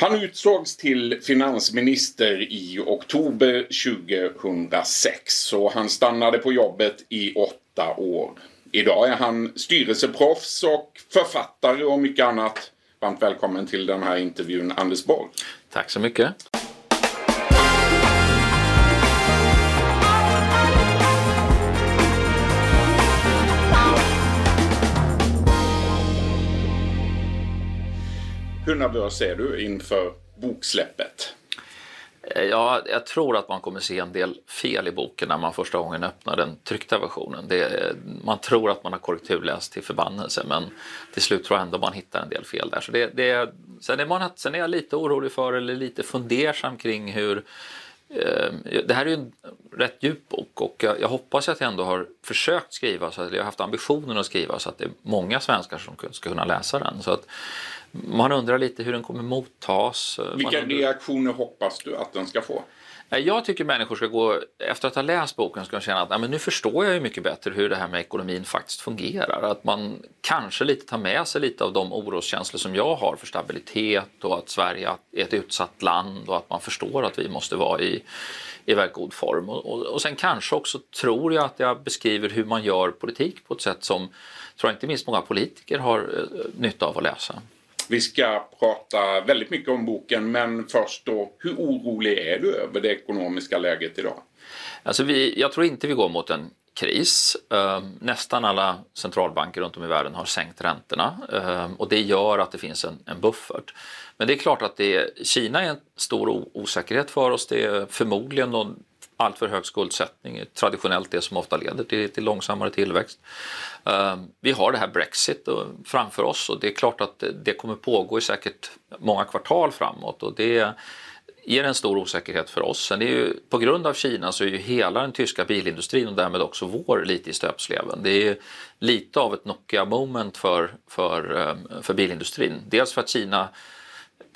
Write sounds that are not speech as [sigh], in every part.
Han utsågs till finansminister i oktober 2006 och han stannade på jobbet i åtta år. Idag är han styrelseproffs och författare och mycket annat. Varmt välkommen till den här intervjun Anders Borg. Tack så mycket. Hur nervös är du inför boksläppet? Eh, ja, jag tror att man kommer se en del fel i boken när man första gången öppnar den tryckta versionen. Det, man tror att man har korrekturläst till förbannelse men till slut tror jag ändå man hittar en del fel där. Så det, det, sen, är man, sen är jag lite orolig för eller lite fundersam kring hur eh, det här är ju en rätt djup bok och jag, jag hoppas att jag ändå har försökt skriva, så att, jag har haft ambitionen att skriva så att det är många svenskar som ska kunna läsa den. Så att, man undrar lite hur den kommer mottas. Vilka reaktioner hoppas du att den ska få? Jag tycker människor ska gå, efter att ha läst boken, ska känna att men nu förstår jag ju mycket bättre hur det här med ekonomin faktiskt fungerar. Att man kanske lite tar med sig lite av de oroskänslor som jag har för stabilitet och att Sverige är ett utsatt land och att man förstår att vi måste vara i, i väldigt god form. Och, och, och sen kanske också tror jag att jag beskriver hur man gör politik på ett sätt som tror jag inte minst många politiker har eh, nytta av att läsa. Vi ska prata väldigt mycket om boken men först då, hur orolig är du över det ekonomiska läget idag? Alltså vi, jag tror inte vi går mot en kris. Ehm, nästan alla centralbanker runt om i världen har sänkt räntorna ehm, och det gör att det finns en, en buffert. Men det är klart att det, Kina är en stor osäkerhet för oss. Det är förmodligen någon alltför hög skuldsättning, traditionellt det som ofta leder till, till långsammare tillväxt. Ehm, vi har det här Brexit eh, framför oss och det är klart att det kommer pågå i säkert många kvartal framåt och det ger en stor osäkerhet för oss. Sen är ju, på grund av Kina så är ju hela den tyska bilindustrin och därmed också vår lite i stöpsleven. Det är lite av ett Nokia-moment för, för, ehm, för bilindustrin. Dels för att Kina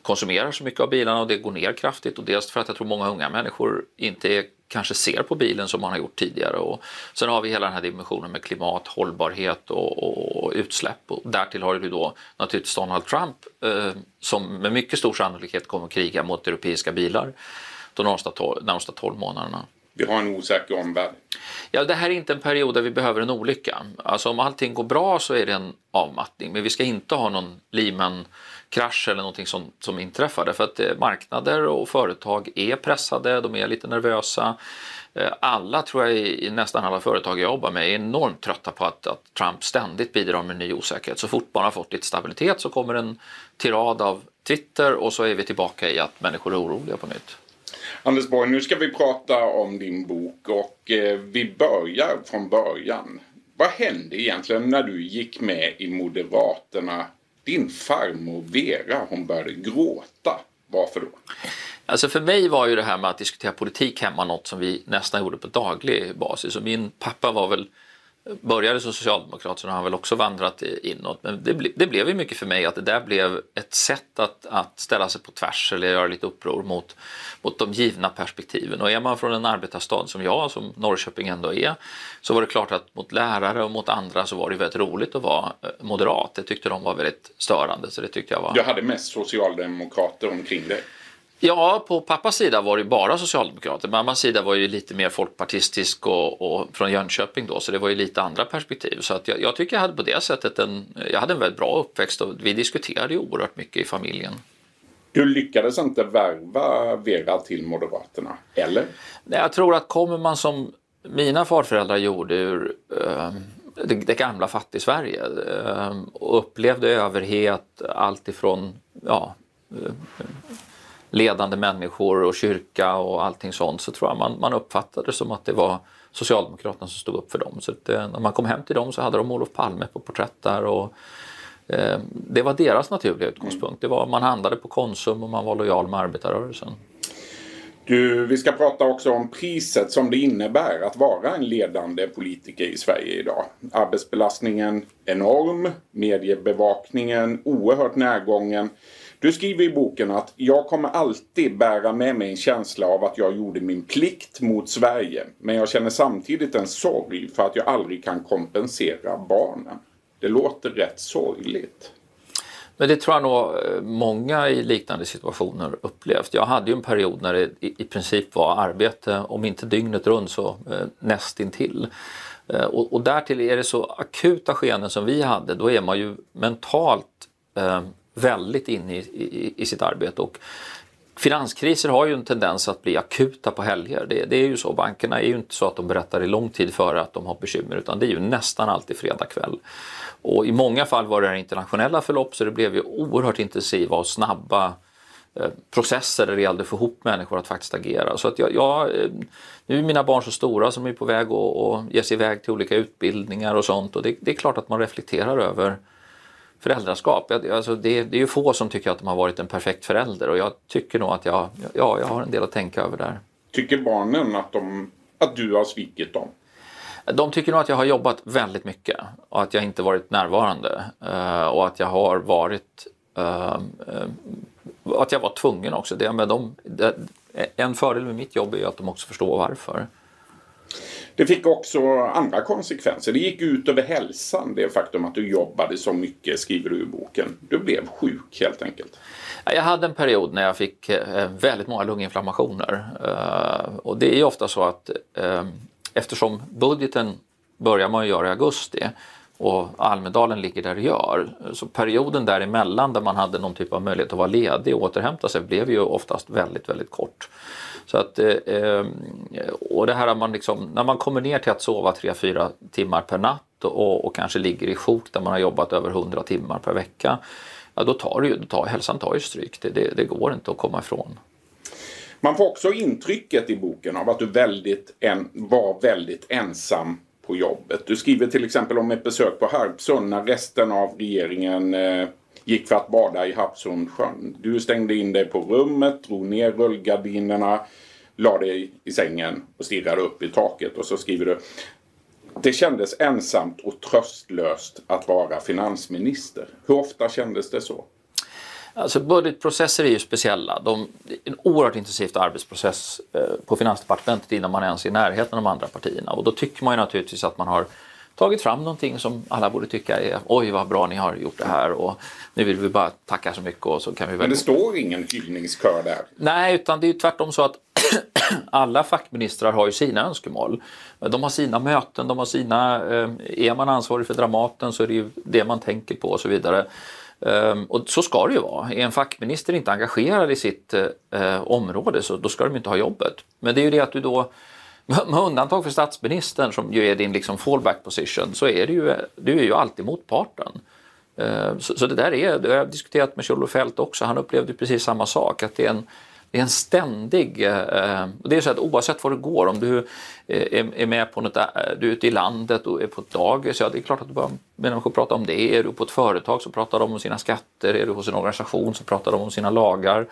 konsumerar så mycket av bilarna och det går ner kraftigt och dels för att jag tror många unga människor inte kanske ser på bilen som man har gjort tidigare. Och sen har vi hela den här dimensionen med klimat, hållbarhet och, och utsläpp. Och därtill har du då naturligtvis Donald Trump eh, som med mycket stor sannolikhet kommer att kriga mot europeiska bilar de närmsta 12 månaderna. Vi har en osäker omvärld. Ja, det här är inte en period där vi behöver en olycka. Alltså om allting går bra så är det en avmattning, men vi ska inte ha någon Lehman krasch eller någonting som, som inträffar. Därför att eh, marknader och företag är pressade, de är lite nervösa. Eh, alla, tror jag, i nästan alla företag jag jobbar med är enormt trötta på att, att Trump ständigt bidrar med ny osäkerhet. Så fort man har fått lite stabilitet så kommer en tirad av Twitter och så är vi tillbaka i att människor är oroliga på nytt. Anders Borg, nu ska vi prata om din bok och eh, vi börjar från början. Vad hände egentligen när du gick med i Moderaterna din farmor Vera, hon började gråta. Varför då? Alltså för mig var ju det här med att diskutera politik hemma något som vi nästan gjorde på daglig basis. Och min pappa var väl började som socialdemokrat så har han väl också vandrat inåt. Men det, ble, det blev ju mycket för mig att det där blev ett sätt att, att ställa sig på tvärs eller göra lite uppror mot, mot de givna perspektiven. Och är man från en arbetarstad som jag, som Norrköping ändå är, så var det klart att mot lärare och mot andra så var det väldigt roligt att vara eh, moderat. Det tyckte de var väldigt störande. Så det tyckte jag var... Du hade mest socialdemokrater omkring dig? Ja, på pappas sida var det bara socialdemokrater. Mammas sida var ju lite mer folkpartistisk och, och, från Jönköping då, så det var ju lite andra perspektiv. Så att jag, jag, tycker jag hade på det sättet en, jag hade en väldigt bra uppväxt och vi diskuterade ju oerhört mycket i familjen. Du lyckades inte värva Vera till Moderaterna, eller? Nej, jag tror att kommer man som mina farföräldrar gjorde ur eh, det, det gamla fattig-Sverige eh, och upplevde överhet alltifrån ja, eh, ledande människor och kyrka och allting sånt så tror jag man, man uppfattade det som att det var Socialdemokraterna som stod upp för dem. Så att, eh, när man kom hem till dem så hade de Olof Palme på porträtt där och eh, det var deras naturliga utgångspunkt. Det var, man handlade på Konsum och man var lojal med arbetarrörelsen. Du, vi ska prata också om priset som det innebär att vara en ledande politiker i Sverige idag. Arbetsbelastningen enorm, mediebevakningen oerhört närgången. Du skriver i boken att jag kommer alltid bära med mig en känsla av att jag gjorde min plikt mot Sverige. Men jag känner samtidigt en sorg för att jag aldrig kan kompensera barnen. Det låter rätt sorgligt. Men det tror jag nog eh, många i liknande situationer upplevt. Jag hade ju en period när det i princip var arbete, om inte dygnet runt så eh, nästintill. Eh, och, och därtill är det så akuta skeenden som vi hade, då är man ju mentalt eh, väldigt inne i, i, i, sitt arbete. Och finanskriser har ju en tendens att bli akuta på helger. Det, det, är ju så. Bankerna är ju inte så att de berättar i lång tid före att de har bekymmer utan det är ju nästan alltid fredag kväll. Och i många fall var det här internationella förlopp så det blev ju oerhört intensiva och snabba eh, processer där det gällde att få ihop människor att faktiskt agera. Så att jag, jag, eh, nu är mina barn så stora som är på väg att, ge sig iväg till olika utbildningar och sånt och det, det är klart att man reflekterar över föräldraskap. Alltså det, det är ju få som tycker att de har varit en perfekt förälder och jag tycker nog att jag, ja, jag har en del att tänka över där. Tycker barnen att, de, att du har svikit dem? De tycker nog att jag har jobbat väldigt mycket och att jag inte varit närvarande uh, och att jag har varit uh, uh, att jag var tvungen också. Det, men de, det, en fördel med mitt jobb är att de också förstår varför. Det fick också andra konsekvenser. Det gick ut över hälsan, det faktum att du jobbade så mycket, skriver du i boken. Du blev sjuk helt enkelt. Jag hade en period när jag fick eh, väldigt många lunginflammationer. Eh, och det är ofta så att eh, eftersom budgeten börjar man göra i augusti och Almedalen ligger där det gör. Så perioden däremellan där man hade någon typ av möjlighet att vara ledig och återhämta sig blev ju oftast väldigt, väldigt kort. Så att, eh, eh, och det här att man liksom, när man kommer ner till att sova 3-4 timmar per natt och, och, kanske ligger i sjok där man har jobbat över 100 timmar per vecka, ja, då tar, det ju, då tar hälsan tar ju stryk. Det, det, det går inte att komma ifrån. Man får också intrycket i boken av att du väldigt en, var väldigt ensam på jobbet. Du skriver till exempel om ett besök på Harpsund när resten av regeringen eh, gick för att bada i Havsundsjön. Du stängde in dig på rummet, drog ner rullgardinerna, la dig i sängen och stirrade upp i taket. Och så skriver du det kändes ensamt och tröstlöst att vara finansminister. Hur ofta kändes det så? Alltså budgetprocesser är ju speciella. De, det är en oerhört intensiv arbetsprocess eh, på Finansdepartementet innan man ens är i närheten av de andra partierna. Och då tycker man ju naturligtvis att man har tagit fram någonting som alla borde tycka är oj vad bra ni har gjort det här och nu vill vi bara tacka så mycket och så kan vi väl... Men det står ingen hyllningskör där? Nej, utan det är ju tvärtom så att [clears throat] alla fackministrar har ju sina önskemål. De har sina möten, de har sina... Eh, är man ansvarig för Dramaten så är det ju det man tänker på och så vidare. Um, och så ska det ju vara. Är en fackminister inte engagerad i sitt uh, område så då ska de inte ha jobbet. Men det är ju det att du då, med undantag för statsministern som ju är din liksom fallback position, så är det ju, du är ju alltid motparten. Eh, så, så, det där är, det har jag diskuterat med Kjell-Olof Feldt också, han upplevde precis samma sak. Att det är en, det är en ständig... Eh, det är så att oavsett var du går, om du eh, är med på något, du är ute i landet och är på ett dagis, ja det är klart att du bara människor pratar om det. Är du på ett företag så pratar de om sina skatter, är du hos en organisation så pratar de om sina lagar.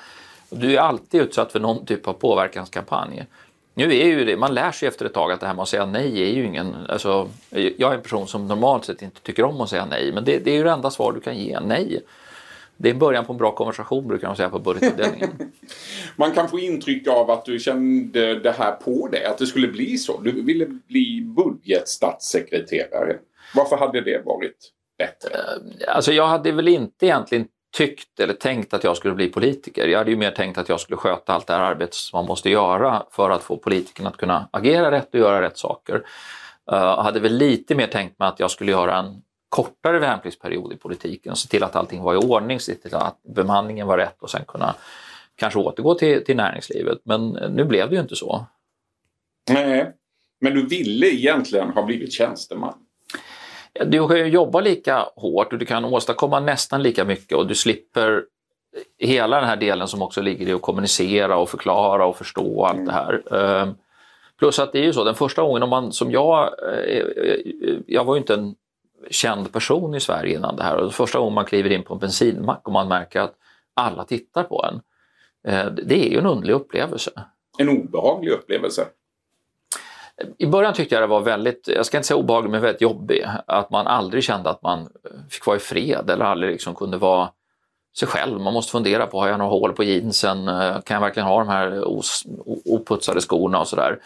Du är alltid utsatt för någon typ av påverkanskampanj. Nu är ju det, man lär sig efter ett tag att det här med att säga nej är ju ingen... Alltså, jag är en person som normalt sett inte tycker om att säga nej, men det, det är ju det enda svar du kan ge, nej. Det är början på en bra konversation brukar de säga på budgetavdelningen. [laughs] Man kan få intryck av att du kände det här på dig, att det skulle bli så. Du ville bli budgetstatssekreterare. Varför hade det varit bättre? Alltså jag hade väl inte egentligen tyckt eller tänkt att jag skulle bli politiker. Jag hade ju mer tänkt att jag skulle sköta allt det här arbetet som man måste göra för att få politikerna att kunna agera rätt och göra rätt saker. Jag uh, hade väl lite mer tänkt mig att jag skulle göra en kortare värnpliktsperiod i politiken, se till att allting var i ordning, se till att bemanningen var rätt och sen kunna kanske återgå till, till näringslivet. Men nu blev det ju inte så. Nej, men du ville egentligen ha blivit tjänsteman. Du kan ju jobba lika hårt och du kan åstadkomma nästan lika mycket och du slipper hela den här delen som också ligger i att kommunicera och förklara och förstå allt mm. det här. Ehm, plus att det är ju så, den första gången om man som jag, eh, jag var ju inte en känd person i Sverige innan det här. Och första gången man kliver in på en bensinmack och man märker att alla tittar på en. Eh, det är ju en underlig upplevelse. En obehaglig upplevelse? I början tyckte jag det var väldigt, jag ska inte säga obehaglig, men väldigt jobbig. Att man aldrig kände att man fick vara i fred eller aldrig liksom kunde vara sig själv. Man måste fundera på, har jag några hål på jeansen? Kan jag verkligen ha de här oputsade skorna och sådär?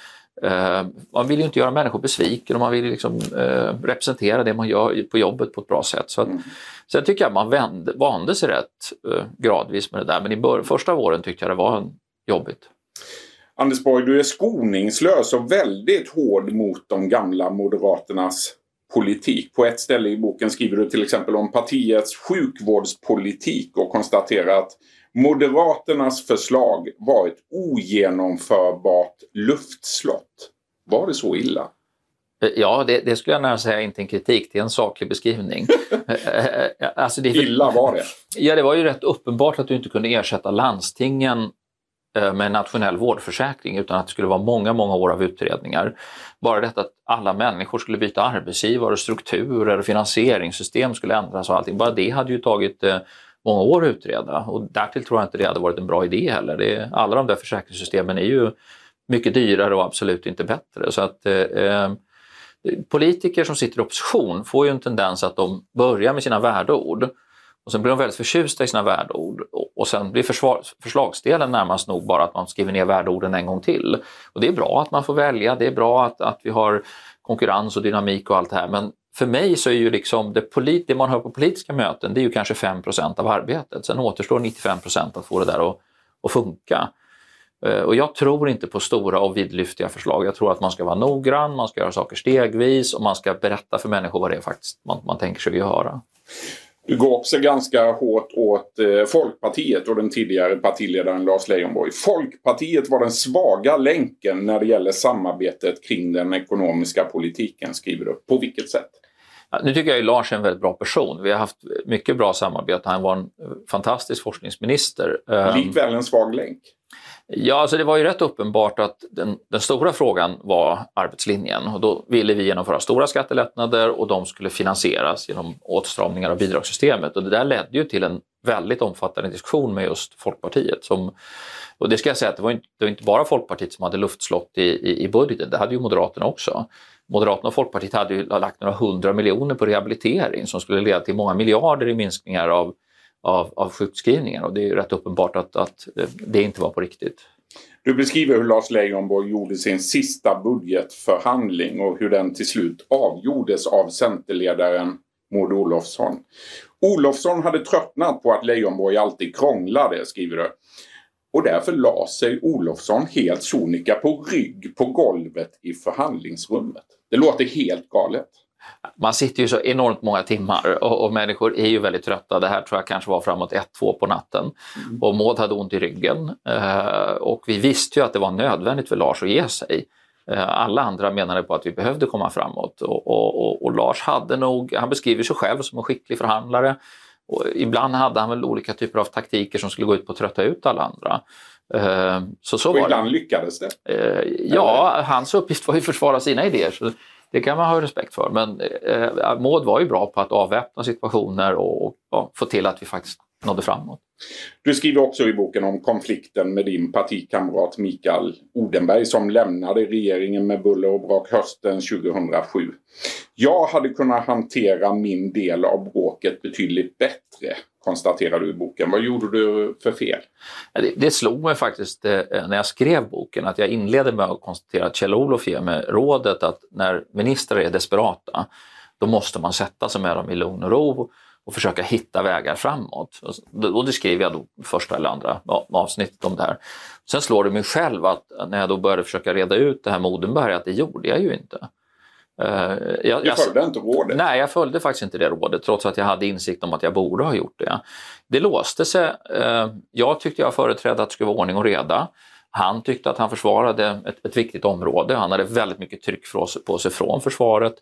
Eh, man vill ju inte göra människor besviken och man vill liksom, eh, representera det man gör på jobbet på ett bra sätt. Så att, mm. Sen tycker jag man vände, vande sig rätt eh, gradvis med det där men i bör, första våren tyckte jag det var jobbigt. Anders Borg, du är skoningslös och väldigt hård mot de gamla Moderaternas politik. På ett ställe i boken skriver du till exempel om partiets sjukvårdspolitik och konstaterar att Moderaternas förslag var ett ogenomförbart luftslott. Var det så illa? Eh, ja, det, det, skulle jag nära säga inte en kritik, det är en saklig beskrivning. [laughs] Eh, eh, alltså det, Illa var det? Ja, det var ju rätt uppenbart att du inte kunde ersätta landstingen Eh, med en nationell vårdförsäkring utan att det skulle vara många, många år av utredningar. Bara detta att alla människor skulle byta arbetsgivare, strukturer, och finansieringssystem skulle ändras och allting. Bara det hade ju tagit eh, många år att utreda och därtill tror jag inte det hade varit en bra idé heller. Det, alla de där försäkringssystemen är ju mycket dyrare och absolut inte bättre. Så att eh, eh, Politiker som sitter i opposition får ju en tendens att de börjar med sina värdeord och sen blir de väldigt förtjusta i sina värdeord och sen blir försvar, förslagsdelen närmast nog bara att man skriver ner värdeorden en gång till. Och det är bra att man får välja, det är bra att, att vi har konkurrens och dynamik och allt det här men för mig så är ju liksom det, polit, det man hör på politiska möten det är ju kanske 5% av arbetet. Sen återstår 95% att få det där att, att funka. Eh, och jag tror inte på stora och vidlyftiga förslag. Jag tror att man ska vara noggrann, man ska göra saker stegvis och man ska berätta för människor vad det är faktiskt man, man tänker sig att göra. Du går också ganska hårt åt eh, Folkpartiet och den tidigare partiledaren Lars Leijonborg. Folkpartiet var den svaga länken när det gäller samarbetet kring den ekonomiska politiken, skriver du. På vilket sätt? Ja, nu tycker jag att Lars är en väldigt bra person. Vi har haft mycket bra samarbete. Han var en fantastisk forskningsminister. Likväl en svag länk? Ja, alltså det var ju rätt uppenbart att den, den, stora frågan var arbetslinjen och då ville vi genomföra stora skattelättnader och de skulle finansieras genom åtstramningar av bidragssystemet och det där ledde ju till en väldigt omfattande diskussion med just Folkpartiet. Som, och det ska jag säga att det var inte, det var inte bara Folkpartiet som hade luftslott i, i, i budgeten, det hade ju Moderaterna också. Moderaterna och Folkpartiet hade ju lagt några hundra miljoner på rehabilitering som skulle leda till många miljarder i minskningar av av, av sjukskrivningar och det är ju rätt uppenbart att, att eh, det inte var på riktigt. Du beskriver hur Lars Leijonborg gjorde sin sista budgetförhandling och hur den till slut avgjordes av Centerledaren Maud Olofsson. Olofsson hade tröttnat på att Leijonborg alltid krånglade, skriver du. Och därför la sig Olofsson helt sonika på rygg på golvet i förhandlingsrummet. Det låter helt galet man sitter ju så enormt många timmar och, och, människor är ju väldigt trötta. Det här tror jag kanske var framåt 1-2 på natten. Mm. Och Maud hade ont i ryggen eh, och vi visste ju att det var nödvändigt för Lars att ge sig. Eh, alla andra menade på att vi behövde komma framåt och, och, och, Lars hade nog, han beskriver sig själv som en skicklig förhandlare. Och ibland hade han väl olika typer av taktiker som skulle gå ut på att trötta ut alla andra. Eh, så, så och ibland det. lyckades det? Eh, ja, hans uppgift var ju att försvara sina idéer. Så det kan man ha respekt för. Men eh, eh, Maud var ju bra på att avväpna situationer och, och ja, få till att vi faktiskt nådde framåt. Du skriver också i boken om konflikten med din partikamrat Mikael Odenberg som lämnade regeringen med buller och brak hösten 2007. Jag hade kunnat hantera min del av bråket betydligt bättre, konstaterar du i boken. Vad gjorde du för fel? Det, det slog mig faktiskt eh, när jag skrev boken att jag inledde med att konstatera att Kjell-Olof ger mig rådet att när ministrar är desperata då måste man sätta sig med dem i lugn och ro och försöka hitta vägar framåt. Och det skriver jag då första eller andra avsnittet om det här. Sen slår det mig själv att eh, när jag då började försöka reda ut det här med Odenberg att det gjorde jag ju inte. Uh, jag, jag följde inte rådet? Nej, jag följde faktiskt inte det rådet trots att jag hade insikt om att jag borde ha gjort det. Det låste sig. Uh, jag tyckte jag företrädde att det skulle vara ordning och reda. Han tyckte att han försvarade ett, ett viktigt område. Han hade väldigt mycket tryck på sig från försvaret.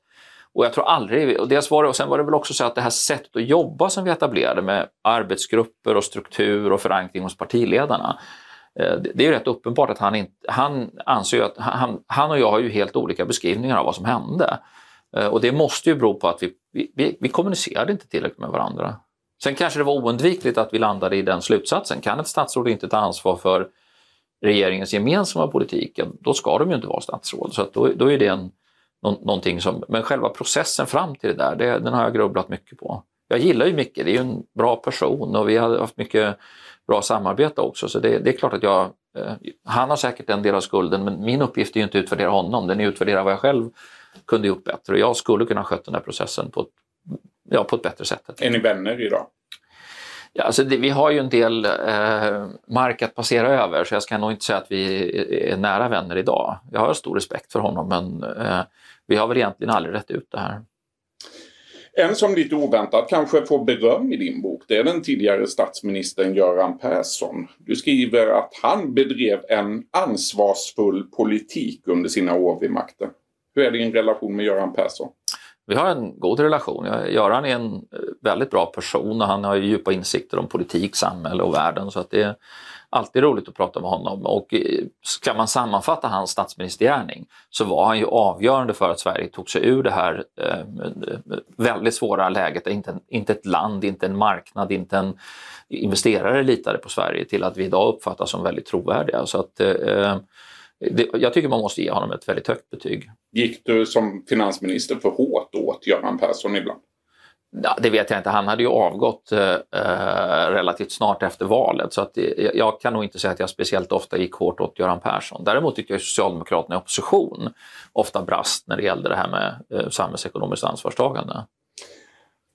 Och jag tror aldrig, och dels var det, och sen var det väl också så att det här sättet att jobba som vi etablerade med arbetsgrupper och struktur och förankring hos partiledarna. Eh, det är ju rätt uppenbart att han, inte, han anser ju att han, han och jag har ju helt olika beskrivningar av vad som hände. Eh, och det måste ju bero på att vi, vi, vi kommunicerade inte tillräckligt med varandra. Sen kanske det var oundvikligt att vi landade i den slutsatsen. Kan ett statsråd inte ta ansvar för regeringens gemensamma politik, då ska de ju inte vara statsråd. Så då, då är det en, någonting som, men själva processen fram till det där, det, den har jag grubblat mycket på. Jag gillar ju mycket, det är ju en bra person och vi har haft mycket bra samarbete också så det, det är klart att jag Eh, han har säkert en del av skulden, men min uppgift är ju inte att utvärdera honom, den är att utvärdera vad jag själv kunde gjort bättre. Och jag skulle kunna skött den här processen på ett, ja, på ett bättre sätt. Är ni vänner idag? Ja, alltså det, vi har ju en del eh, mark att passera över så jag ska nog inte säga att vi är nära vänner idag. Jag har stor respekt för honom men eh, vi har väl egentligen aldrig rätt ut det här. En som lite oväntat kanske får beröm i din bok, det är den tidigare statsministern Göran Persson. Du skriver att han bedrev en ansvarsfull politik under sina år vid makten. Hur är din relation med Göran Persson? Vi har en god relation. Göran är en eh, väldigt bra person och han har djupa insikter om politik, samhälle och världen så att det alltid roligt att prata med honom. Och eh, ska man sammanfatta hans statsministergärning så var han ju avgörande för att Sverige tog sig ur det här eh, väldigt svåra läget inte, inte ett land, inte en marknad, inte en investerare litade på Sverige till att vi idag uppfattas som väldigt trovärdiga. Så att, eh, det, jag tycker man måste ge honom ett väldigt högt betyg. Gick du som finansminister för hårt åt Göran Persson ibland? Ja, det vet jag inte. Han hade ju avgått eh, eh relativt snart efter valet så att eh, jag kan nog inte säga att jag speciellt ofta gick hårt åt Göran Persson. Däremot tycker jag att Socialdemokraterna i opposition ofta brast när det gällde det här med eh, samhällsekonomiskt ansvarstagande.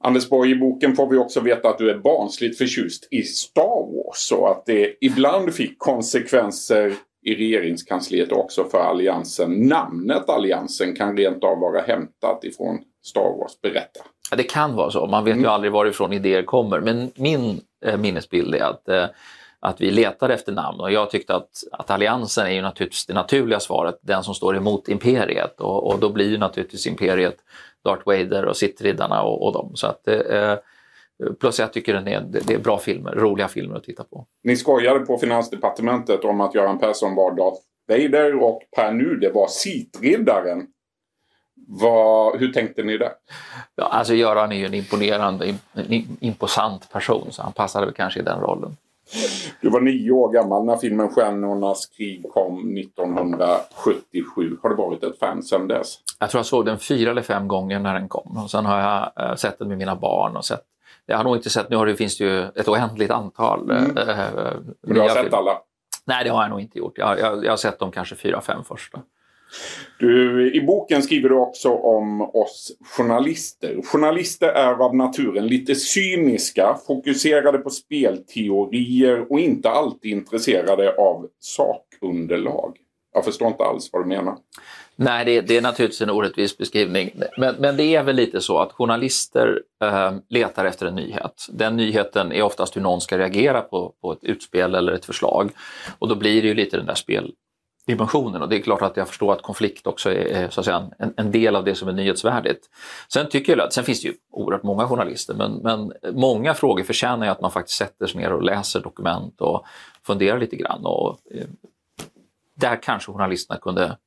Anders Borg, i boken får vi också veta att du är barnsligt förtjust i Star Wars och att det ibland fick konsekvenser i regeringskansliet också för alliansen. Namnet alliansen kan rent av vara hämtat ifrån Star Wars. Berätta. Ja, det kan vara så. Man vet mm. ju aldrig varifrån idéer kommer. Men min eh, minnesbild är att, eh, att vi letar efter namn och jag tyckte att, att alliansen är ju naturligtvis det naturliga svaret, den som står emot imperiet och, och då blir ju naturligtvis imperiet Darth Vader och Sittriddarna och, och dem. Så att, eh, Plus jag tycker den är, det är bra filmer, roliga filmer att titta på. Ni skojade på Finansdepartementet om att Göran Persson var Darth Vader och Per Nude var Sitriddaren. Vad, hur tänkte ni där? Ja, alltså Göran är ju en imponerande, en imposant person så han passade väl kanske i den rollen. Du var nio år gammal när filmen Stjärnornas krig kom 1977. Har det varit ett fan sedan dess? Jag tror jag såg den fyra eller fem gånger när den kom. Och sen har jag äh, sett den med mina barn och sett jag har nog inte sett, nu har det, finns det ju ett oändligt antal. Mm. Äh, du har sett film. alla? Nej, det har jag nog inte gjort. Jag, jag, jag har sett de kanske fyra, fem första. Du, I boken skriver du också om oss journalister. Journalister är av naturen lite cyniska, fokuserade på spelteorier och inte alltid intresserade av sakunderlag. Jag förstår inte alls vad du menar. Nej, det, det, är naturligtvis en orättvis beskrivning. Men, men, det är väl lite så att journalister eh, letar efter en nyhet. Den nyheten är oftast hur någon ska reagera på, på ett utspel eller ett förslag. Och då blir det ju lite den där speldimensionen. Och det är klart att jag förstår att konflikt också är, så att säga, en, en, del av det som är nyhetsvärdigt. Sen, tycker jag, sen finns det ju oerhört många journalister, men, men många frågor förtjänar ju att man faktiskt sätter sig ner och läser dokument och funderar lite grann. Och, eh, där kanske journalisterna kunde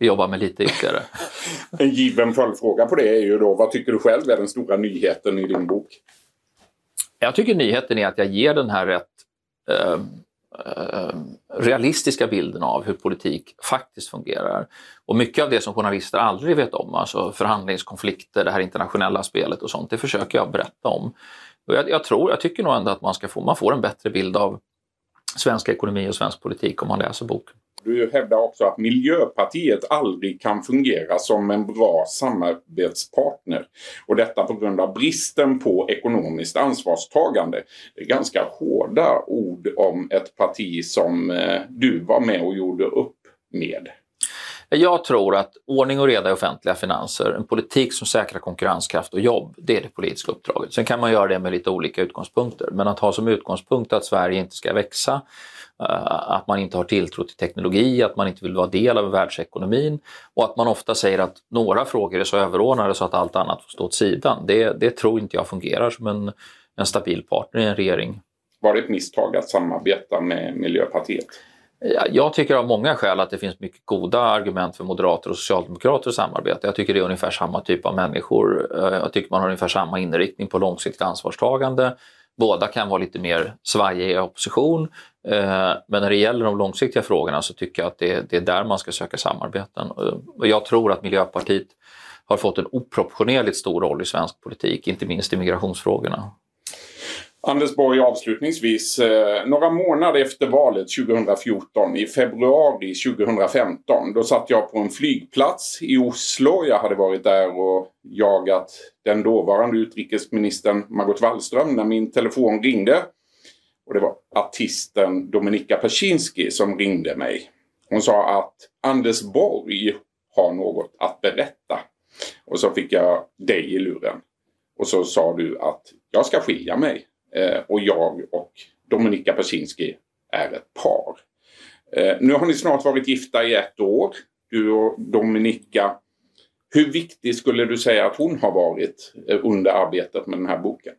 jobba med lite ytterligare. [laughs] en given följdfråga på det är ju då, vad tycker du själv är den stora nyheten i din bok? Jag tycker nyheten är att jag ger den här rätt eh, Eh, realistiska bilden av hur politik faktiskt fungerar. Och mycket av det som journalister aldrig vet om, alltså förhandlingskonflikter, det här internationella spelet och sånt, det försöker jag berätta om. Och jag, jag tror, jag tycker nog ändå att man, ska få, man får en bättre bild av svensk ekonomi och svensk politik om man läser boken. Du hävdar också att Miljöpartiet aldrig kan fungera som en bra samarbetspartner. Och detta på grund av bristen på ekonomiskt ansvarstagande. Det är ganska hårda ord om ett parti som eh, du var med och gjorde upp med. Jag tror att ordning och reda i offentliga finanser, en politik som säkrar konkurrenskraft och jobb, det är det politiska uppdraget. Sen kan man göra det med lite olika utgångspunkter, men att ha som utgångspunkt att Sverige inte ska växa, eh, att man inte har tilltro till teknologi, att man inte vill vara del av världsekonomin och att man ofta säger att några frågor är så överordnade så att allt annat får stå åt sidan. Det, det tror inte jag fungerar som en, en stabil partner i en regering. Var det ett misstag att samarbeta med Miljöpartiet? Jag tycker av många skäl att det finns mycket goda argument för moderater och socialdemokrater att samarbeta. Jag tycker det är ungefär samma typ av människor. Eh, jag tycker man har ungefär samma inriktning på långsiktigt ansvarstagande. Båda kan vara lite mer svajiga i opposition. Eh, men när det gäller de långsiktiga frågorna så tycker jag att det är där man ska söka samarbeten. Eh, och jag tror att Miljöpartiet har fått en oproportionerligt stor roll i svensk politik, inte minst i migrationsfrågorna. Anders Borg avslutningsvis. Eh, några månader efter valet 2014, i februari 2015, då satt jag på en flygplats i Oslo. Jag hade varit där och jagat den dåvarande utrikesministern Margot Wallström när min telefon ringde. Och det var artisten Dominika Persinski som ringde mig. Hon sa att Anders Borg har något att berätta. Och så fick jag dig i luren. Och så sa du att jag ska skilja mig. Eh, och jag och Dominika Persinski är ett par. Eh, nu har ni snart varit gifta i ett år, du och Dominika. Hur viktig skulle du säga att hon har varit eh, under arbetet med den här boken?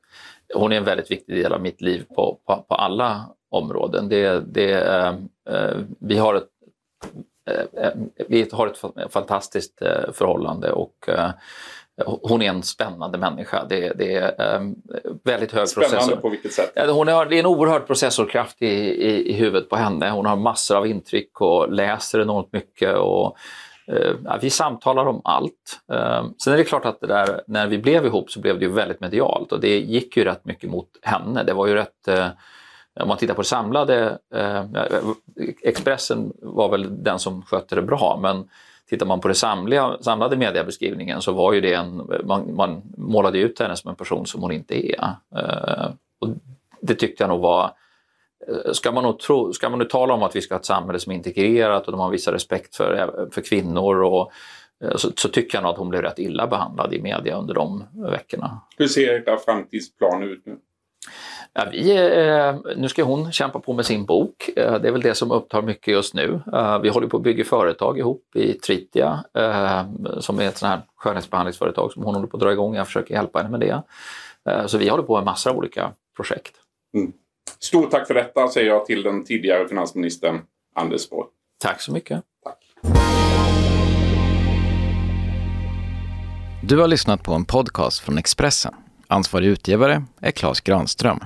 Hon är en väldigt viktig del av mitt liv på, på, på alla områden. Det, det, eh, eh vi har ett eh, vi har ett fantastiskt förhållande och hon är en spännande människa. Det, det är um, väldigt hög spännande processor. på vilket sätt? Hon har, det är en oerhörd processorkraft i, i, i huvudet på henne. Hon har massor av intryck och läser enormt mycket. Och, uh, vi samtalar om allt. Uh, sen är det klart att det där, när vi blev ihop så blev det ju väldigt medialt och det gick ju rätt mycket mot henne. Det var ju rätt uh, om man tittar på det samlade, eh, Expressen var väl den som skötte det bra men tittar man på den samliga, samlade mediebeskrivningen så var ju det en, man, man målade ut henne som en person som hon inte är. Eh, och det tyckte jag nog var eh, Ska man, nog tro, ska man nu tala om att vi ska ha ett samhälle som är integrerat och de har visar respekt för, eh, för kvinnor och, eh, så, så, tycker jag nog att hon blev rätt illa behandlad i media under de veckorna. Hur ser er framtidsplan ut nu? Ja, vi, eh, nu ska hon kämpa på med sin bok. Eh, det är väl det som upptar mycket just nu. Eh, vi håller på att bygga företag ihop i Tritia som är ett sånt här skönhetsbehandlingsföretag som hon håller på att dra igång. Jag försöker hjälpa henne med det. Så vi håller på med massor av olika projekt. Mm. Stort tack för detta säger jag till den tidigare finansministern Anders Borg. Tack så mycket. Tack. Du har lyssnat på en podcast från Expressen. Ansvarig utgivare är Klas Granström.